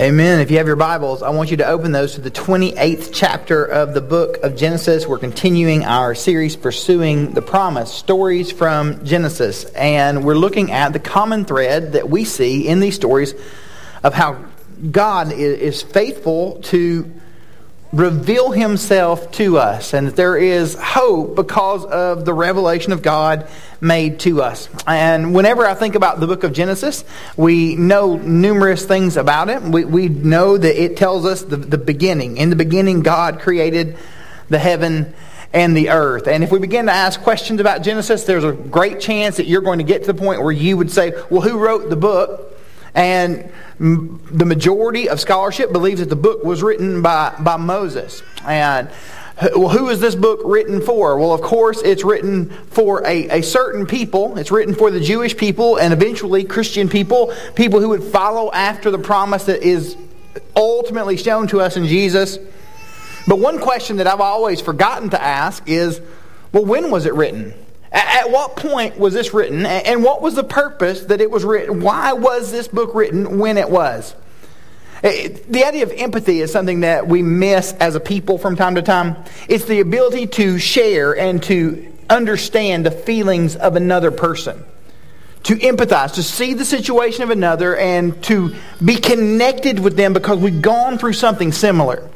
Amen. If you have your Bibles, I want you to open those to the 28th chapter of the book of Genesis. We're continuing our series, Pursuing the Promise, Stories from Genesis. And we're looking at the common thread that we see in these stories of how God is faithful to reveal himself to us and that there is hope because of the revelation of God made to us. And whenever I think about the book of Genesis, we know numerous things about it. We, we know that it tells us the, the beginning. In the beginning, God created the heaven and the earth. And if we begin to ask questions about Genesis, there's a great chance that you're going to get to the point where you would say, well, who wrote the book? And the majority of scholarship believes that the book was written by, by Moses. And well, who is this book written for? Well, of course, it's written for a, a certain people. It's written for the Jewish people and eventually Christian people, people who would follow after the promise that is ultimately shown to us in Jesus. But one question that I've always forgotten to ask is well, when was it written? At what point was this written, and what was the purpose that it was written? Why was this book written when it was? The idea of empathy is something that we miss as a people from time to time. It's the ability to share and to understand the feelings of another person, to empathize, to see the situation of another, and to be connected with them because we've gone through something similar.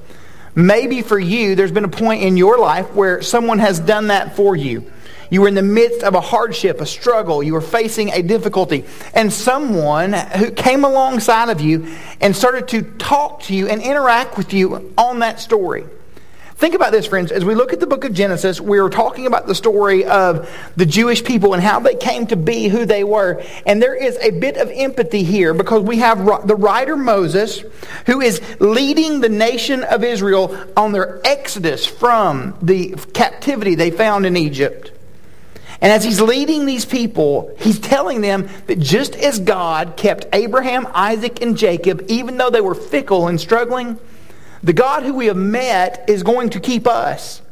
Maybe for you, there's been a point in your life where someone has done that for you. You were in the midst of a hardship, a struggle. You were facing a difficulty. And someone who came alongside of you and started to talk to you and interact with you on that story. Think about this, friends. As we look at the book of Genesis, we're talking about the story of the Jewish people and how they came to be who they were. And there is a bit of empathy here because we have the writer Moses who is leading the nation of Israel on their exodus from the captivity they found in Egypt. And as he's leading these people, he's telling them that just as God kept Abraham, Isaac, and Jacob, even though they were fickle and struggling, the God who we have met is going to keep us.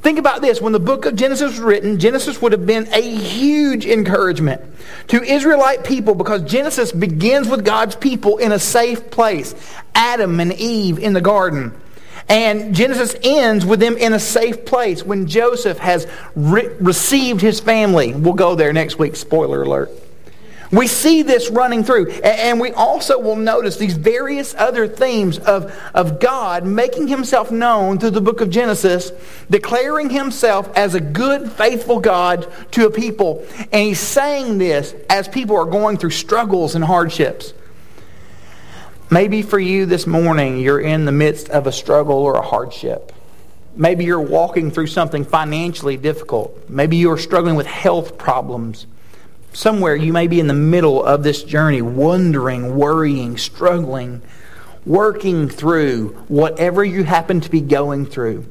Think about this. When the book of Genesis was written, Genesis would have been a huge encouragement to Israelite people because Genesis begins with God's people in a safe place Adam and Eve in the garden. And Genesis ends with them in a safe place when Joseph has re- received his family. We'll go there next week, spoiler alert. We see this running through. And we also will notice these various other themes of, of God making himself known through the book of Genesis, declaring himself as a good, faithful God to a people. And he's saying this as people are going through struggles and hardships. Maybe for you this morning, you're in the midst of a struggle or a hardship. Maybe you're walking through something financially difficult. Maybe you're struggling with health problems. Somewhere you may be in the middle of this journey, wondering, worrying, struggling, working through whatever you happen to be going through.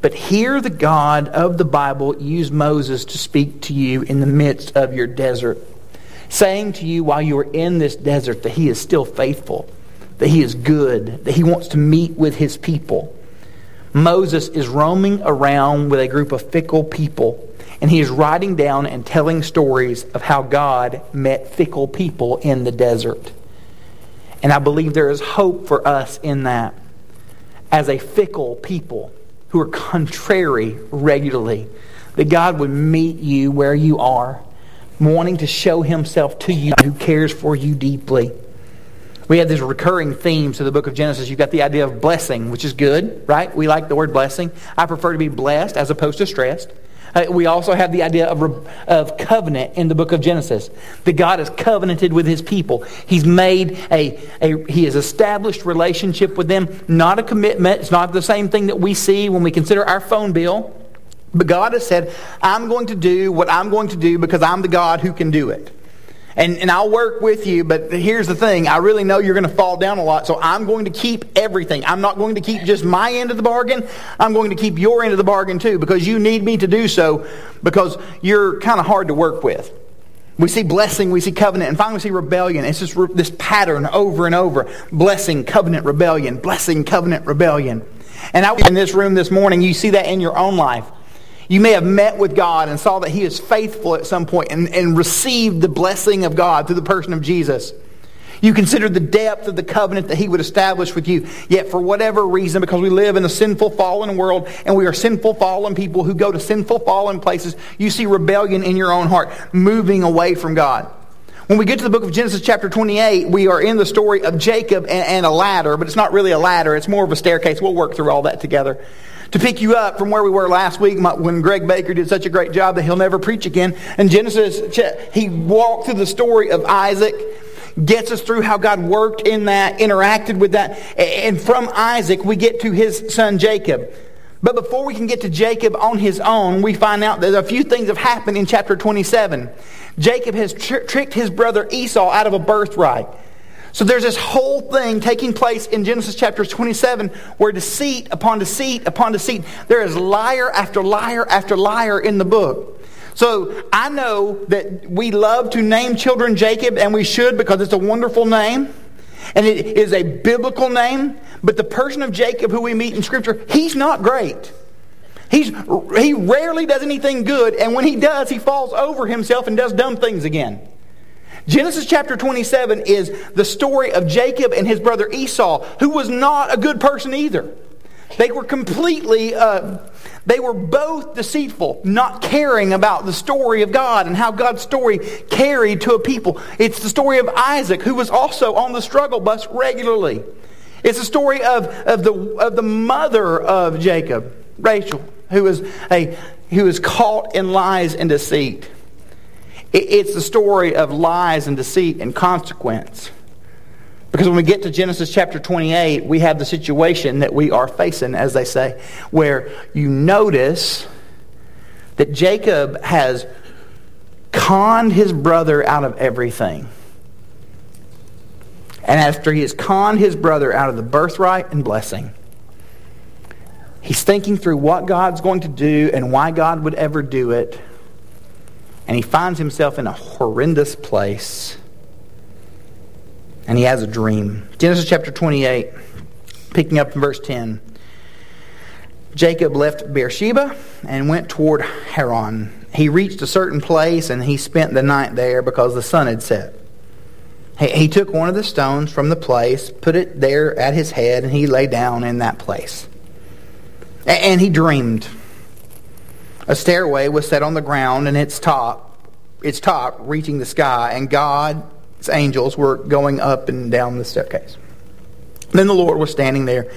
But hear the God of the Bible use Moses to speak to you in the midst of your desert, saying to you while you are in this desert that he is still faithful that he is good, that he wants to meet with his people. Moses is roaming around with a group of fickle people, and he is writing down and telling stories of how God met fickle people in the desert. And I believe there is hope for us in that. As a fickle people who are contrary regularly, that God would meet you where you are, wanting to show himself to you, who cares for you deeply. We have these recurring themes to the book of Genesis. You've got the idea of blessing, which is good, right? We like the word blessing. I prefer to be blessed as opposed to stressed. Uh, we also have the idea of, of covenant in the book of Genesis. That God has covenanted with his people. He's made a, a, he has established relationship with them. Not a commitment. It's not the same thing that we see when we consider our phone bill. But God has said, I'm going to do what I'm going to do because I'm the God who can do it and, and I'll work with you, but here's the thing. I really know you're going to fall down a lot, so I'm going to keep everything. I'm not going to keep just my end of the bargain. I'm going to keep your end of the bargain too, because you need me to do so, because you're kind of hard to work with. We see blessing, we see covenant, and finally we see rebellion. It's just this pattern over and over. Blessing, covenant, rebellion. Blessing, covenant, rebellion. And I was in this room this morning, you see that in your own life. You may have met with God and saw that He is faithful at some point and, and received the blessing of God through the person of Jesus. You consider the depth of the covenant that he would establish with you. Yet for whatever reason, because we live in a sinful, fallen world, and we are sinful, fallen people who go to sinful, fallen places, you see rebellion in your own heart, moving away from God. When we get to the book of Genesis chapter 28, we are in the story of Jacob and, and, a ladder, but it's not really a ladder. It's more of a staircase. We'll work through all that together. To pick you up from where we were last week when Greg Baker did such a great job that he'll never preach again. In Genesis, he walked through the story of Isaac, gets us through how God worked in that, interacted with that. And from Isaac, we get to his son Jacob. But before we can get to Jacob on his own, we find out that a few things have happened in chapter 27. Jacob has tr- tricked his brother Esau out of a birthright. So there's this whole thing taking place in Genesis chapter 27 where deceit upon deceit upon deceit. There is liar after liar after liar in the book. So I know that we love to name children Jacob, and we should because it's a wonderful name. And it is a biblical name. But the person of Jacob who we meet in Scripture, he's not great. He's, he rarely does anything good, and when he does, he falls over himself and does dumb things again. Genesis chapter 27 is the story of Jacob and his brother Esau, who was not a good person either. They were completely, uh, they were both deceitful, not caring about the story of God and how God's story carried to a people. It's the story of Isaac, who was also on the struggle bus regularly. It's the story of, of, the, of the mother of Jacob, Rachel, who was, a, who was caught in lies and deceit. It's the story of lies and deceit and consequence. Because when we get to Genesis chapter 28, we have the situation that we are facing, as they say, where you notice that Jacob has conned his brother out of everything. And after he has conned his brother out of the birthright and blessing, He's thinking through what God's going to do and why God would ever do it. And he finds himself in a horrendous place. And he has a dream. Genesis chapter 28, picking up in verse 10. Jacob left Beersheba and went toward Haran. He reached a certain place and he spent the night there because the sun had set. He, he took one of the stones from the place, put it there at his head, and he lay down in that place. And he dreamed. A stairway was set on the ground, and its top, its top reaching the sky, and God's angels were going up and down the staircase. Then the Lord was standing there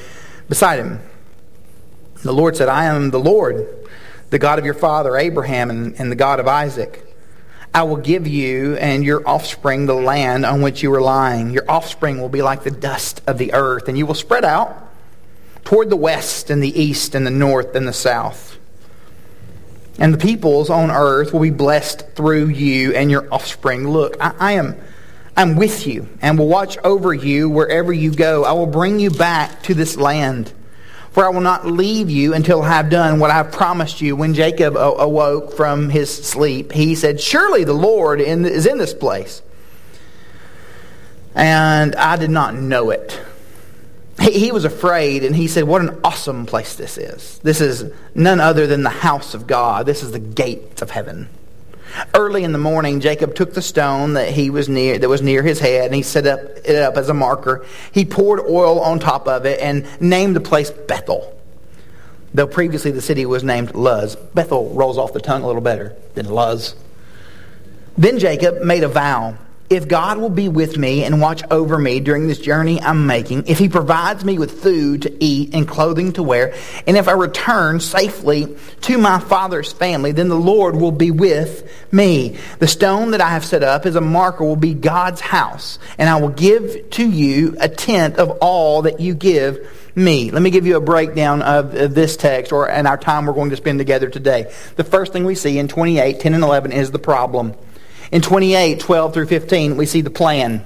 beside him. The Lord said, I am the Lord, the God of your father Abraham and, and the God of Isaac. I will give you and your offspring the land on which you are lying. Your offspring will be like the dust of the earth, and you will spread out toward the west and the east and the north and the south. And the peoples on earth will be blessed through you and your offspring. Look, I, I am I'm with you and will watch over you wherever you go. I will bring you back to this land. For I will not leave you until I have done what I have promised you. When Jacob awoke from his sleep, he said, Surely the Lord is in this place. And I did not know it. He, was afraid and he said, What an awesome place this is. This is none other than the house of God. This is the gate of heaven. Early in the morning, Jacob took the stone that he was near that was near his head, and he set up it up as a marker. He poured oil on top of it and named the place Bethel. Though previously the city was named Luz. Bethel rolls off the tongue a little better than Luz. Then Jacob made a vow if God will be with me and watch over me during this journey I'm making, if he provides me with food to eat and clothing to wear, and if I return safely to my father's family, then the Lord will be with me. The stone that I have set up as a marker will be God's house, and I will give to you a tenth of all that you give me. Let me give you a breakdown of, this text or and our time we're going to spend together today. The first thing we see in 28, 10 and 11 is the problem. In 28, 12 through 15, we see the plan.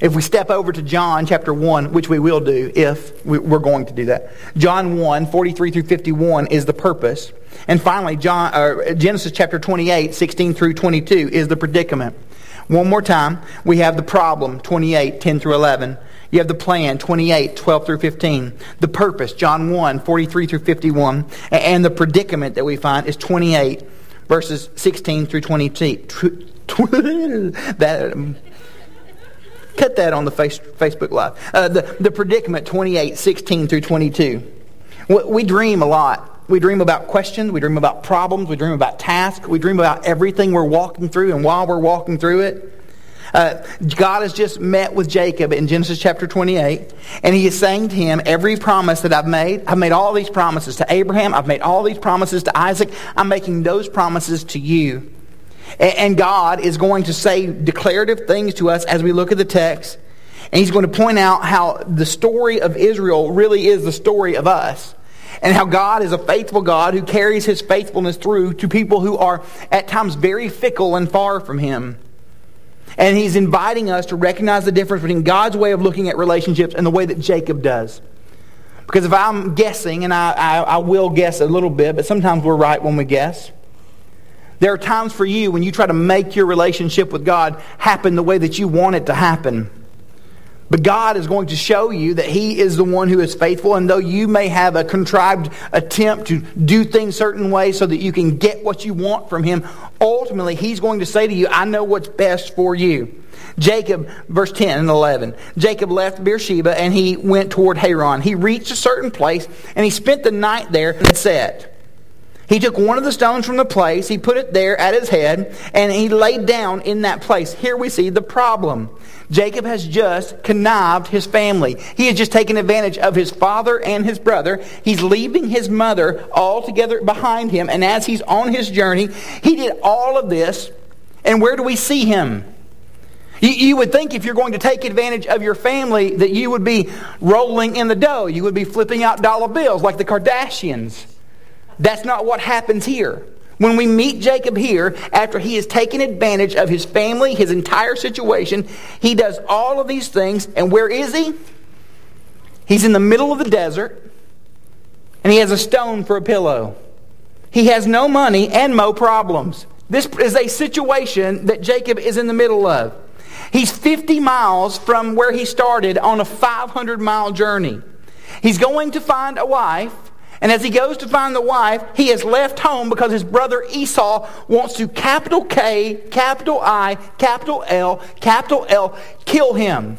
If we step over to John chapter 1, which we will do if we're going to do that, John 1, 43 through 51 is the purpose. And finally, John, uh, Genesis chapter 28, 16 through 22 is the predicament. One more time, we have the problem, 28, 10 through 11. You have the plan, 28, 12 through 15. The purpose, John 1, 43 through 51. And the predicament that we find is 28, verses 16 through 22. That Cut that on the face, Facebook Live. Uh, the, the predicament 28, 16 through 22. We dream a lot. We dream about questions. We dream about problems. We dream about tasks. We dream about everything we're walking through and while we're walking through it. Uh, God has just met with Jacob in Genesis chapter 28, and he is saying to him, Every promise that I've made, I've made all these promises to Abraham, I've made all these promises to Isaac, I'm making those promises to you. And God is going to say declarative things to us as we look at the text. And he's going to point out how the story of Israel really is the story of us. And how God is a faithful God who carries his faithfulness through to people who are at times very fickle and far from him. And he's inviting us to recognize the difference between God's way of looking at relationships and the way that Jacob does. Because if I'm guessing, and I, I, I will guess a little bit, but sometimes we're right when we guess. There are times for you when you try to make your relationship with God happen the way that you want it to happen. But God is going to show you that He is the one who is faithful, and though you may have a contrived attempt to do things certain ways so that you can get what you want from Him, ultimately He's going to say to you, I know what's best for you. Jacob, verse 10 and 11. Jacob left Beersheba and he went toward Haran. He reached a certain place and he spent the night there and set. He took one of the stones from the place, he put it there at his head, and he laid down in that place. Here we see the problem. Jacob has just connived his family. He has just taken advantage of his father and his brother. He's leaving his mother altogether behind him, and as he's on his journey, he did all of this. And where do we see him? You, you, would think if you're going to take advantage of your family that you would be rolling in the dough. You would be flipping out dollar bills like the Kardashians. That's not what happens here. When we meet Jacob here, after he has taken advantage of his family, his entire situation, he does all of these things. And where is he? He's in the middle of the desert, and he has a stone for a pillow. He has no money and no problems. This is a situation that Jacob is in the middle of. He's 50 miles from where he started on a 500 mile journey. He's going to find a wife and as he goes to find the wife, he has left home because his brother Esau wants to capital K, capital I, capital L, capital L, kill him.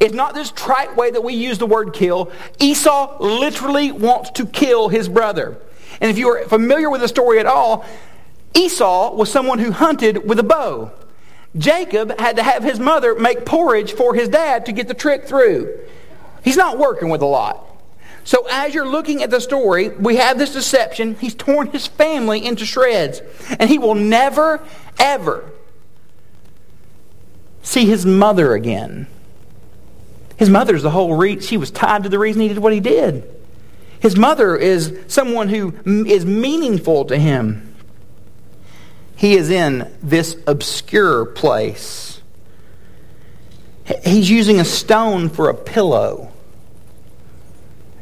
It's not this trite way that we use the word kill. Esau literally wants to kill his brother. And if you are familiar with the story at all, Esau was someone who hunted with a bow. Jacob had to have his mother make porridge for his dad to get the trick through. He's not working with a lot. So as you're looking at the story, we have this deception. He's torn his family into shreds. And he will never, ever see his mother again. His mother's the whole reason. She was tied to the reason he did what he did. His mother is someone who is meaningful to him. He is in this obscure place. He's using a stone for a pillow.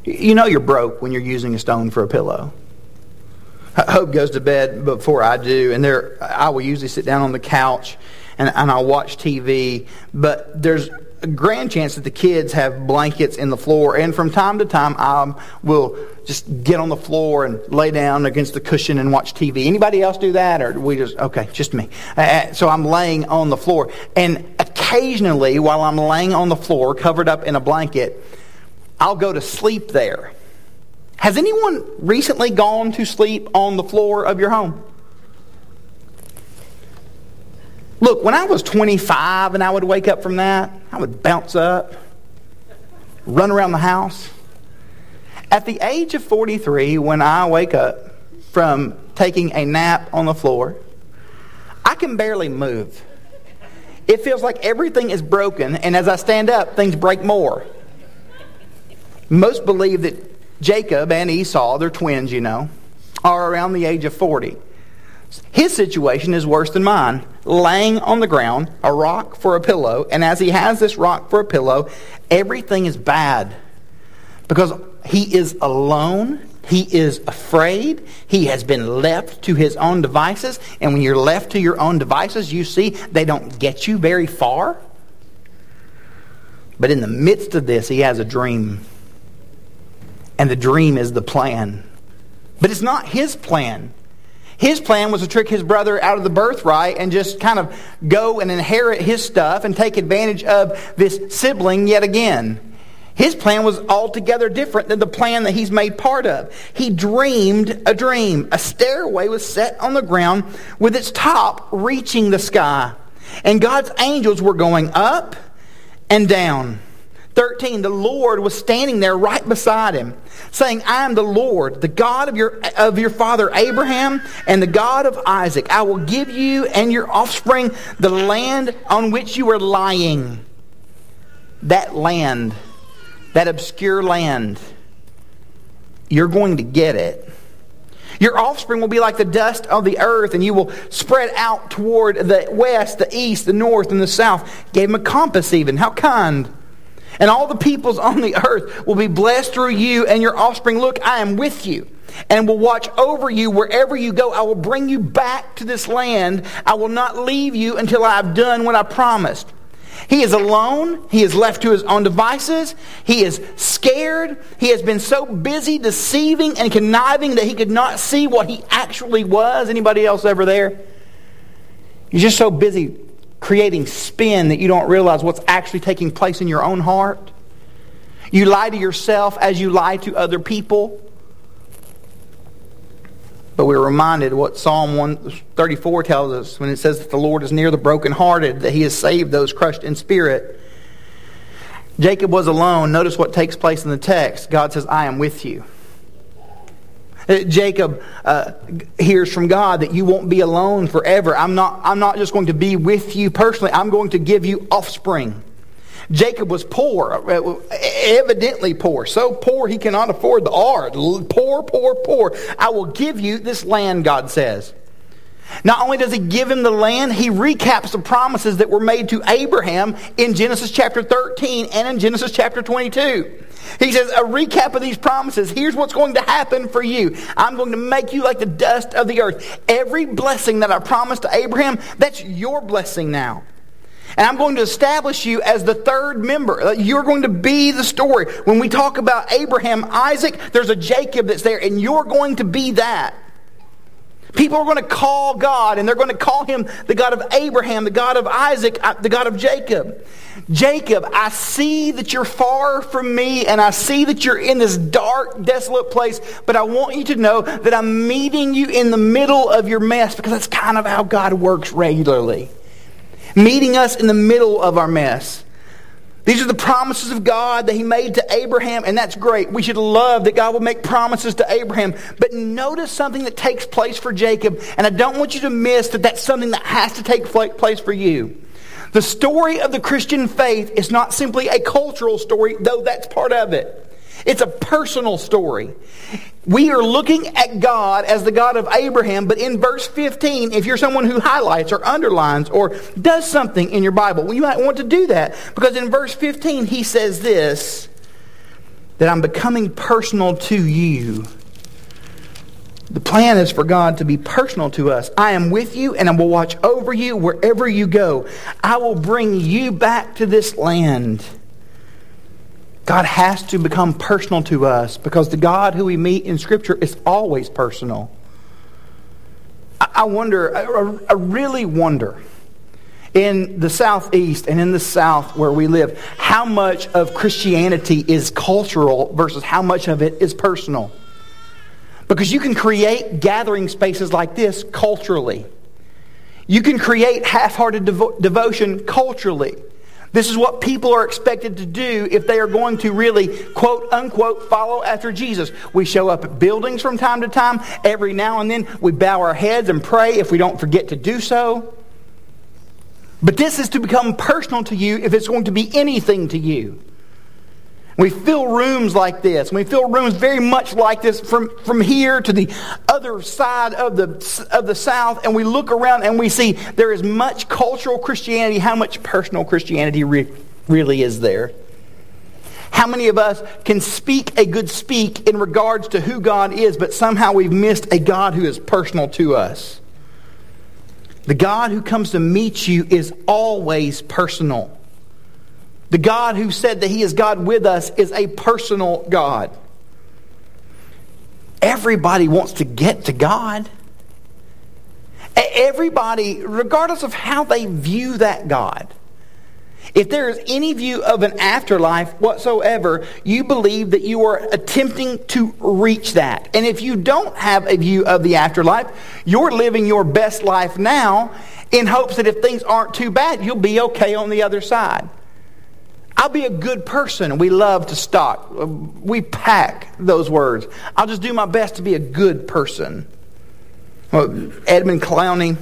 You know you're broke when you're using a stone for a pillow. Hope goes to bed before I do, and there I will usually sit down on the couch and, and I'll watch TV. But there's a grand chance that the kids have blankets in the floor, and from time to time I will just get on the floor and lay down against the cushion and watch TV. Anybody else do that, or we just okay, just me? Uh, uh, so I'm laying on the floor, and occasionally while I'm laying on the floor, covered up in a blanket I'll go to sleep there. Has anyone recently gone to sleep on the floor of your home? Look, when I was 25 and I would wake up from that, I would bounce up, run around the house. At the age of 43, when I wake up from taking a nap on the floor, I can barely move. It feels like everything is broken, and as I stand up, things break more. Most believe that Jacob and Esau, they're twins, you know, are around the age of 40. His situation is worse than mine. Laying on the ground, a rock for a pillow, and as he has this rock for a pillow, everything is bad. Because he is alone, he is afraid, he has been left to his own devices, and when you're left to your own devices, you see they don't get you very far. But in the midst of this, he has a dream and the dream is the plan. But it's not his plan. His plan was to trick his brother out of the birthright and just kind of go and inherit his stuff and take advantage of this sibling yet again. His plan was altogether different than the plan that he's made part of. He dreamed a dream. A stairway was set on the ground with its top reaching the sky. And God's angels were going up and down. 13, the Lord was standing there right beside him, saying, I am the Lord, the God of your, of your father Abraham and the God of Isaac. I will give you and your offspring the land on which you are lying. That land that obscure land, you're going to get it. Your offspring will be like the dust of the earth, and you will spread out toward the west, the east, the north, and the south. Gave him a compass, even. How kind. And all the peoples on the earth will be blessed through you and your offspring. Look, I am with you and will watch over you wherever you go. I will bring you back to this land. I will not leave you until I have done what I promised. He is alone. He is left to his own devices. He is scared. He has been so busy deceiving and conniving that he could not see what he actually was. Anybody else ever there? You're just so busy creating spin that you don't realize what's actually taking place in your own heart. You lie to yourself as you lie to other people. But we're reminded what Psalm 134 tells us when it says that the Lord is near the brokenhearted, that he has saved those crushed in spirit. Jacob was alone. Notice what takes place in the text. God says, I am with you. Uh, Jacob uh, hears from God that you won't be alone forever. I'm not, I'm not just going to be with you personally, I'm going to give you offspring. Jacob was poor, uh, evidently poor, so poor he cannot afford the R. Poor, poor, poor. I will give you this land, God says. Not only does he give him the land, he recaps the promises that were made to Abraham in Genesis chapter 13 and in Genesis chapter 22. He says, a recap of these promises. Here's what's going to happen for you. I'm going to make you like the dust of the earth. Every blessing that I promised to Abraham, that's your blessing now. And I'm going to establish you as the third member. You're going to be the story. When we talk about Abraham, Isaac, there's a Jacob that's there, and you're going to be that. People are going to call God, and they're going to call him the God of Abraham, the God of Isaac, uh, the God of Jacob. Jacob, I see that you're far from me, and I see that you're in this dark, desolate place, but I want you to know that I'm meeting you in the middle of your mess because that's kind of how God works regularly meeting us in the middle of our mess. These are the promises of God that He made to Abraham, and that's great. We should love that God would make promises to Abraham. But notice something that takes place for Jacob, and I don't want you to miss that that's something that has to take place for you. The story of the Christian faith is not simply a cultural story, though that's part of it. It's a personal story. We are looking at God as the God of Abraham, but in verse 15, if you're someone who highlights or underlines or does something in your Bible, well, you might want to do that because in verse 15 he says this that I'm becoming personal to you. The plan is for God to be personal to us. I am with you and I will watch over you wherever you go. I will bring you back to this land. God has to become personal to us because the God who we meet in Scripture is always personal. I wonder, I really wonder, in the Southeast and in the South where we live, how much of Christianity is cultural versus how much of it is personal. Because you can create gathering spaces like this culturally. You can create half hearted devo- devotion culturally. This is what people are expected to do if they are going to really, quote unquote, follow after Jesus. We show up at buildings from time to time. Every now and then we bow our heads and pray if we don't forget to do so. But this is to become personal to you if it's going to be anything to you. We fill rooms like this. We fill rooms very much like this from, from here to the other side of the, of the South, and we look around and we see there is much cultural Christianity. How much personal Christianity re- really is there? How many of us can speak a good speak in regards to who God is, but somehow we've missed a God who is personal to us? The God who comes to meet you is always personal. The God who said that He is God with us is a personal God. Everybody wants to get to God. everybody, regardless of how they view that God, if there is any view of an afterlife whatsoever, you believe that you are attempting to reach that. And if you don't have a view of the afterlife, you're living your best life now in hopes that if things aren't too bad, you'll be okay on the other side. I'll be a good person. We love to stock. We pack those words. I'll just do my best to be a good person. Well, Edmund Clowney,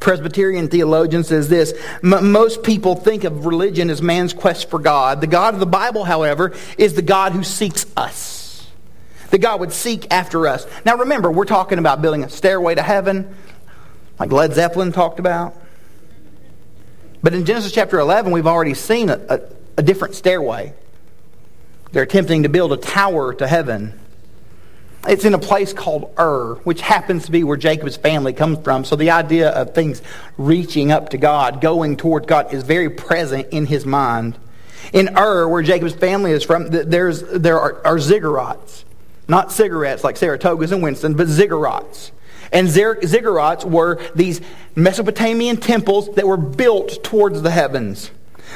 Presbyterian theologian, says this Most people think of religion as man's quest for God. The God of the Bible, however, is the God who seeks us. That God would seek after us. Now remember, we're talking about building a stairway to heaven, like Led Zeppelin talked about. But in Genesis chapter 11, we've already seen a, a, a different stairway. They're attempting to build a tower to heaven. It's in a place called Ur, which happens to be where Jacob's family comes from. So the idea of things reaching up to God, going toward God, is very present in his mind. In Ur, where Jacob's family is from, there's, there are, are ziggurats. Not cigarettes like Saratogas and Winston, but ziggurats. And ziggurats were these Mesopotamian temples that were built towards the heavens.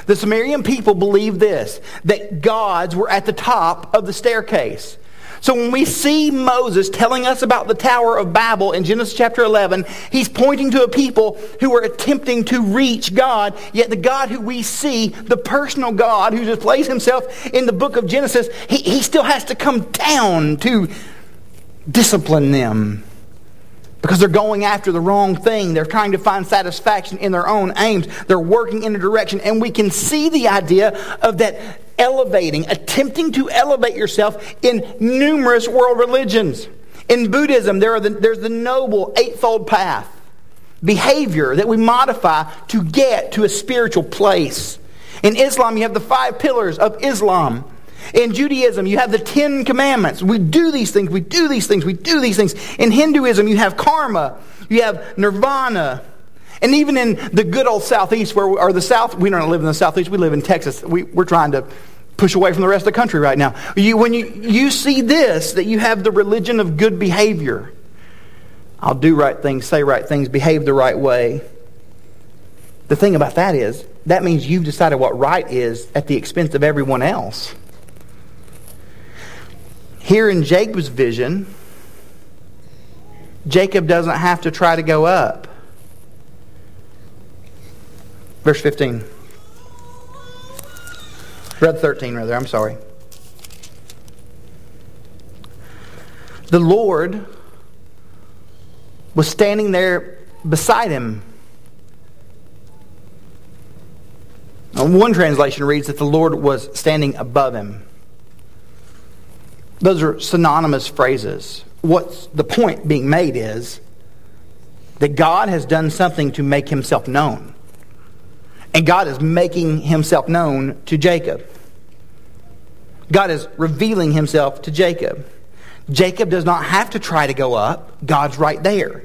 The Sumerian people believed this that gods were at the top of the staircase. So when we see Moses telling us about the Tower of Babel in Genesis chapter 11, he's pointing to a people who are attempting to reach God, yet the God who we see, the personal God who displays himself in the book of Genesis, he, he still has to come down to discipline them because they're going after the wrong thing. They're trying to find satisfaction in their own aims. They're working in a direction. And we can see the idea of that elevating, attempting to elevate yourself in numerous world religions. In Buddhism, there the, there's the noble eightfold path behavior that we modify to get to a spiritual place. In Islam, you have the five pillars of Islam. In Judaism, you have the Ten Commandments. We do these things, we do these things, we do these things. In Hinduism, you have karma, you have nirvana. And even in the good old Southeast, where, or the South, we don't live in the Southeast, we live in Texas. We, we're trying to push away from the rest of the country right now. You, when you, you see this, that you have the religion of good behavior. I'll do right things, say right things, behave the right way. The thing about that is, that means you've decided what right is at the expense of everyone else. Here in Jacob's vision, Jacob doesn't have to try to go up. Verse 15. Read 13, rather. I'm sorry. The Lord was standing there beside him. One translation reads that the Lord was standing above him. Those are synonymous phrases. What's the point being made is that God has done something to make himself known. And God is making himself known to Jacob. God is revealing himself to Jacob. Jacob does not have to try to go up, God's right there.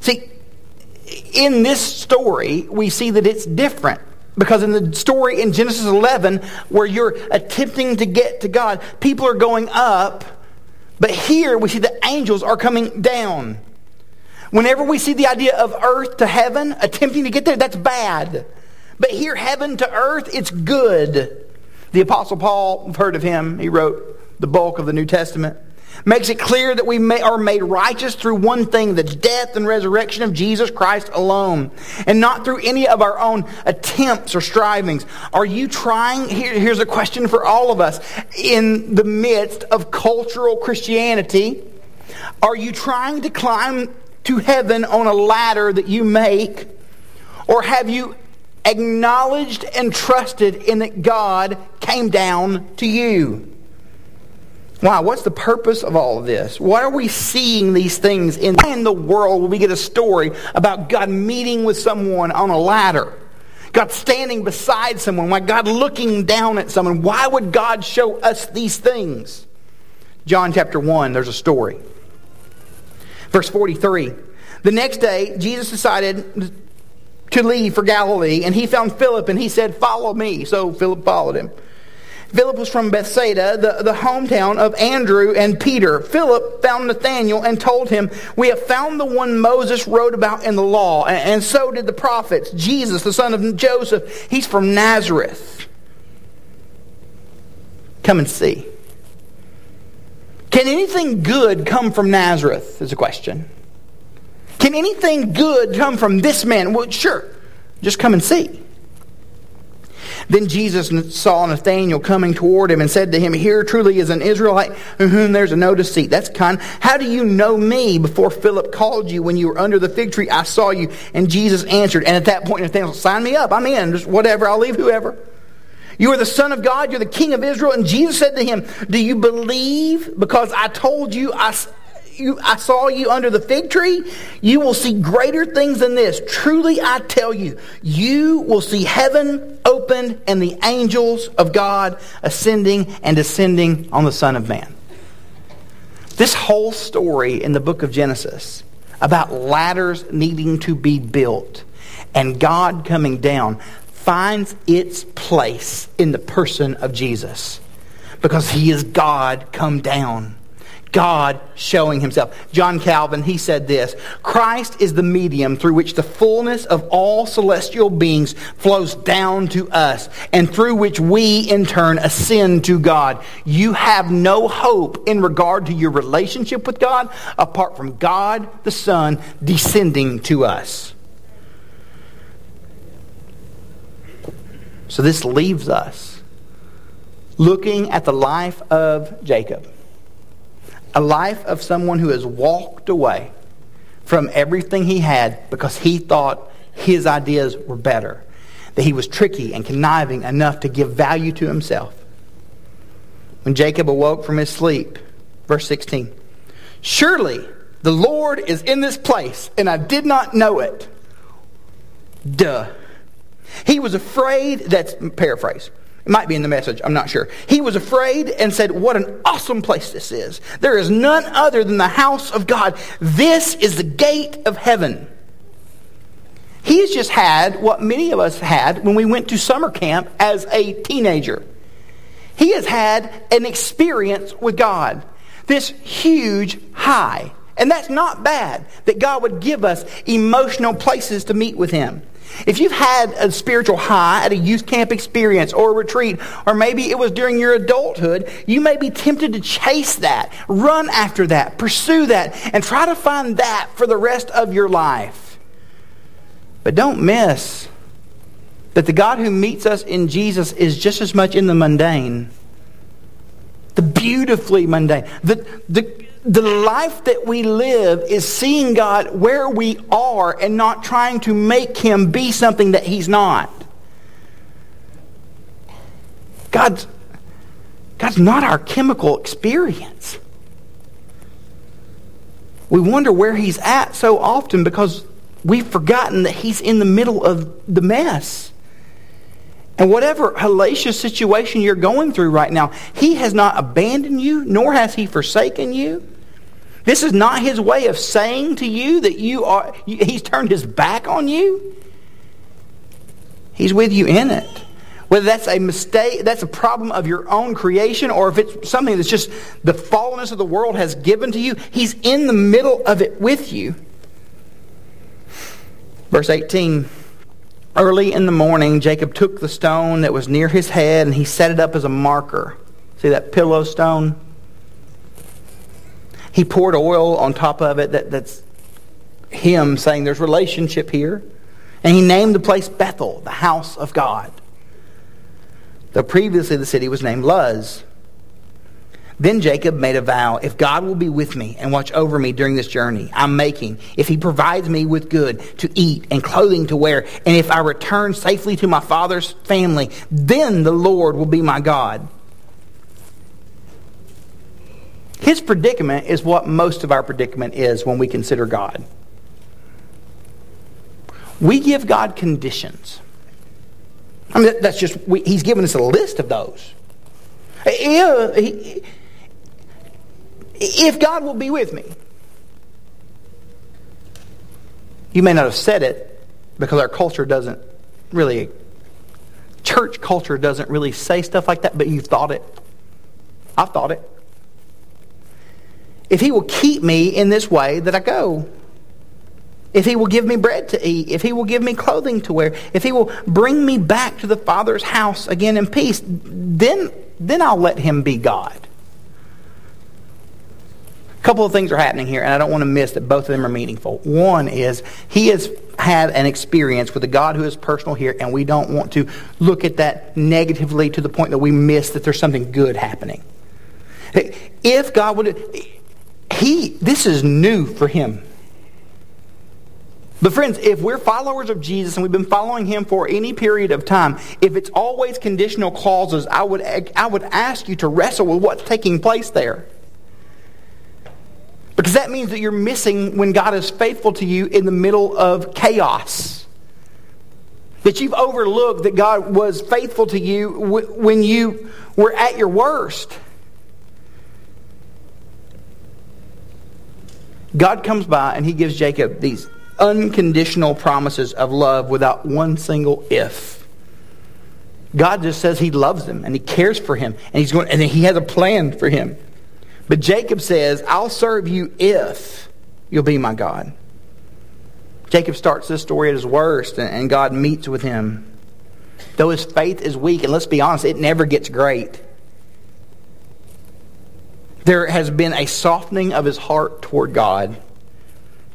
See, in this story, we see that it's different. Because in the story in Genesis 11, where you're attempting to get to God, people are going up, but here we see the angels are coming down. Whenever we see the idea of earth to heaven, attempting to get there, that's bad. But here, heaven to earth, it's good. The Apostle Paul, we've heard of him, he wrote the bulk of the New Testament makes it clear that we may, are made righteous through one thing, the death and resurrection of Jesus Christ alone, and not through any of our own attempts or strivings. Are you trying? Here, here's a question for all of us. In the midst of cultural Christianity, are you trying to climb to heaven on a ladder that you make, or have you acknowledged and trusted in that God came down to you? Why? What's the purpose of all of this? Why are we seeing these things in, in the world when we get a story about God meeting with someone on a ladder? God standing beside someone, why God looking down at someone. Why would God show us these things? John chapter 1, there's a story. Verse 43. The next day, Jesus decided to leave for Galilee, and he found Philip, and he said, Follow me. So Philip followed him. Philip was from Bethsaida, the, the hometown of Andrew and Peter. Philip found Nathanael and told him, We have found the one Moses wrote about in the law, and, and so did the prophets, Jesus, the son of Joseph. He's from Nazareth. Come and see. Can anything good come from Nazareth? Is a question. Can anything good come from this man? Well, sure. Just come and see. Then Jesus saw Nathanael coming toward him and said to him, Here truly is an Israelite in whom there's no deceit. That's kind. How do you know me? Before Philip called you when you were under the fig tree, I saw you. And Jesus answered. And at that point, Nathanael, sign me up. I'm in. Just whatever. I'll leave whoever. You are the Son of God. You're the King of Israel. And Jesus said to him, Do you believe because I told you I you, I saw you under the fig tree, you will see greater things than this. Truly, I tell you, you will see heaven opened and the angels of God ascending and descending on the Son of Man. This whole story in the book of Genesis about ladders needing to be built and God coming down finds its place in the person of Jesus because he is God come down. God showing himself. John Calvin, he said this Christ is the medium through which the fullness of all celestial beings flows down to us, and through which we, in turn, ascend to God. You have no hope in regard to your relationship with God apart from God the Son descending to us. So this leaves us looking at the life of Jacob a life of someone who has walked away from everything he had because he thought his ideas were better, that he was tricky and conniving enough to give value to himself. When Jacob awoke from his sleep, verse 16, Surely the Lord is in this place, and I did not know it. Duh. He was afraid, that's paraphrase. It might be in the message, I'm not sure. He was afraid and said, What an awesome place this is. There is none other than the house of God. This is the gate of heaven. He's just had what many of us had when we went to summer camp as a teenager. He has had an experience with God, this huge high. And that's not bad that God would give us emotional places to meet with Him. If you've had a spiritual high at a youth camp experience or a retreat, or maybe it was during your adulthood, you may be tempted to chase that, run after that, pursue that, and try to find that for the rest of your life. But don't miss that the God who meets us in Jesus is just as much in the mundane, the beautifully mundane, the, the, the life that we live is seeing God where we are and not trying to make him be something that he's not. God's, God's not our chemical experience. We wonder where he's at so often because we've forgotten that he's in the middle of the mess. And whatever hellacious situation you're going through right now, he has not abandoned you, nor has he forsaken you. This is not his way of saying to you that you are, he's turned his back on you. He's with you in it. Whether that's a mistake, that's a problem of your own creation, or if it's something that's just the fallenness of the world has given to you, he's in the middle of it with you. Verse 18 Early in the morning, Jacob took the stone that was near his head and he set it up as a marker. See that pillow stone? He poured oil on top of it. That, that's him saying there's relationship here. And he named the place Bethel, the house of God. Though previously the city was named Luz. Then Jacob made a vow if God will be with me and watch over me during this journey I'm making, if he provides me with good to eat and clothing to wear, and if I return safely to my father's family, then the Lord will be my God. His predicament is what most of our predicament is when we consider God. We give God conditions. I mean, that's just, we, He's given us a list of those. If, if God will be with me, you may not have said it because our culture doesn't really church culture doesn't really say stuff like that, but you've thought it. I've thought it. If he will keep me in this way that I go, if he will give me bread to eat, if he will give me clothing to wear, if he will bring me back to the Father's house again in peace, then, then I'll let him be God. A couple of things are happening here, and I don't want to miss that both of them are meaningful. One is he has had an experience with a God who is personal here, and we don't want to look at that negatively to the point that we miss that there's something good happening. If God would, he, this is new for him. But friends, if we're followers of Jesus and we've been following him for any period of time, if it's always conditional clauses, I would, I would ask you to wrestle with what's taking place there. Because that means that you're missing when God is faithful to you in the middle of chaos. That you've overlooked that God was faithful to you when you were at your worst. God comes by and he gives Jacob these unconditional promises of love without one single if. God just says he loves him and he cares for him and he's going and he has a plan for him. But Jacob says, I'll serve you if you'll be my God. Jacob starts this story at his worst, and God meets with him. Though his faith is weak, and let's be honest, it never gets great. There has been a softening of his heart toward God.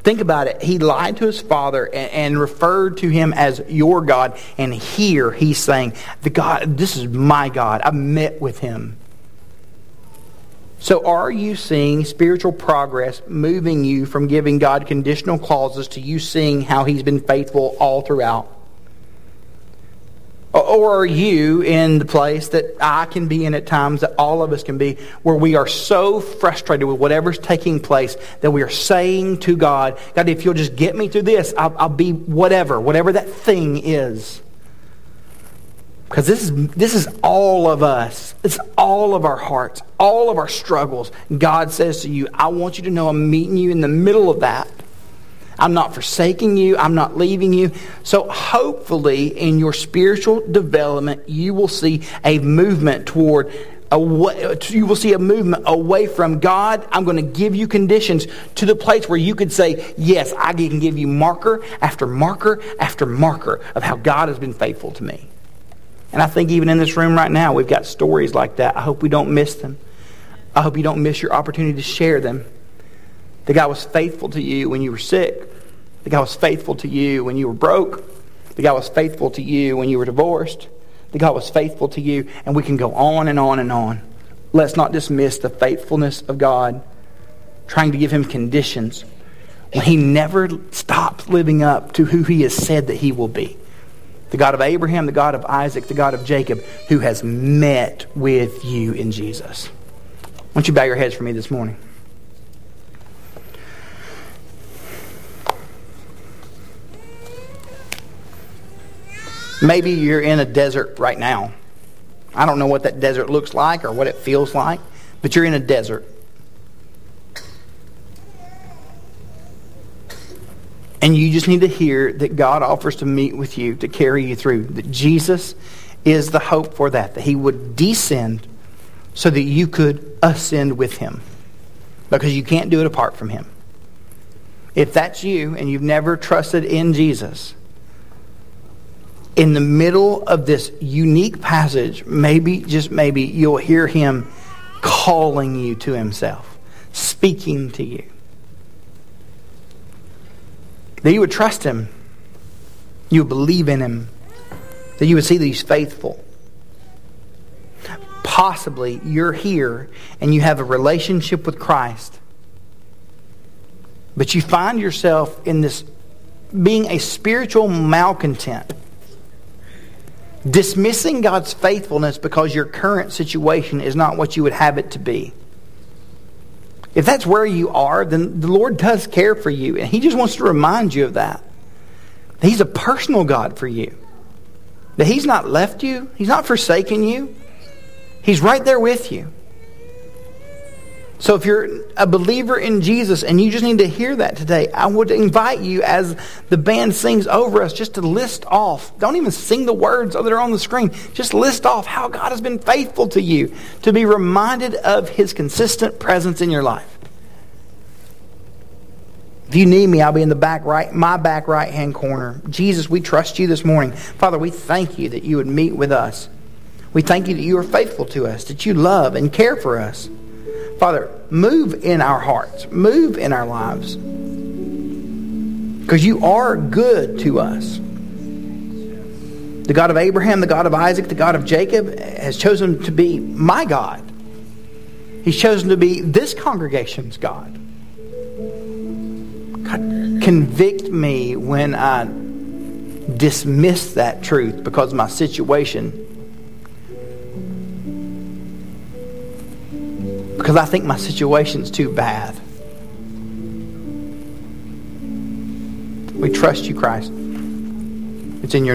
Think about it. He lied to his father and, and, referred to him as your God. And here he's saying, the God, this is my God. I met with him. So, are you seeing spiritual progress moving you from giving God conditional clauses to you seeing how He's been faithful all throughout? Or are you in the place that I can be in at times, that all of us can be, where we are so frustrated with whatever's taking place that we are saying to God, God, if you'll just get me through this, I'll, I'll be whatever, whatever that thing is. Because this is, this is all of us. It's all of our hearts, all of our struggles. God says to you, I want you to know I'm meeting you in the middle of that. I'm not forsaking you. I'm not leaving you. So hopefully in your spiritual development, you will see a movement toward Away, you will see a movement away from God. I'm going to give you conditions to the place where you could say, Yes, I can give you marker after marker after marker of how God has been faithful to me. And I think even in this room right now, we've got stories like that. I hope we don't miss them. I hope you don't miss your opportunity to share them. The God was faithful to you when you were sick. The God was faithful to you when you were broke. The God was faithful to you when you were divorced. The God was faithful to you. And we can go on and on and on. Let's not dismiss the faithfulness of God, trying to give him conditions when he never stops living up to who he has said that he will be the God of Abraham, the God of Isaac, the God of Jacob, who has met with you in Jesus. Why don't you bow your heads for me this morning? Maybe you're in a desert right now. I don't know what that desert looks like or what it feels like, but you're in a desert. And you just need to hear that God offers to meet with you to carry you through. That Jesus is the hope for that. That he would descend so that you could ascend with him. Because you can't do it apart from him. If that's you and you've never trusted in Jesus, in the middle of this unique passage, maybe, just maybe, you'll hear him calling you to himself, speaking to you. That you would trust him, you would believe in him, that you would see that he's faithful. Possibly you're here and you have a relationship with Christ, but you find yourself in this being a spiritual malcontent, dismissing God's faithfulness because your current situation is not what you would have it to be. If that's where you are, then the Lord does care for you. And He just wants to remind you of that. He's a personal God for you. That He's not left you, He's not forsaken you. He's right there with you. So if you're a believer in Jesus and you just need to hear that today, I would invite you as the band sings over us just to list off. Don't even sing the words that are on the screen. Just list off how God has been faithful to you to be reminded of his consistent presence in your life. If you need me, I'll be in the back right, my back right hand corner. Jesus, we trust you this morning. Father, we thank you that you would meet with us. We thank you that you are faithful to us, that you love and care for us. Father, move in our hearts, move in our lives. Because you are good to us. The God of Abraham, the God of Isaac, the God of Jacob has chosen to be my God. He's chosen to be this congregation's God. God, convict me when I dismiss that truth because my situation because I think my situation's too bad. We trust you, Christ. It's in your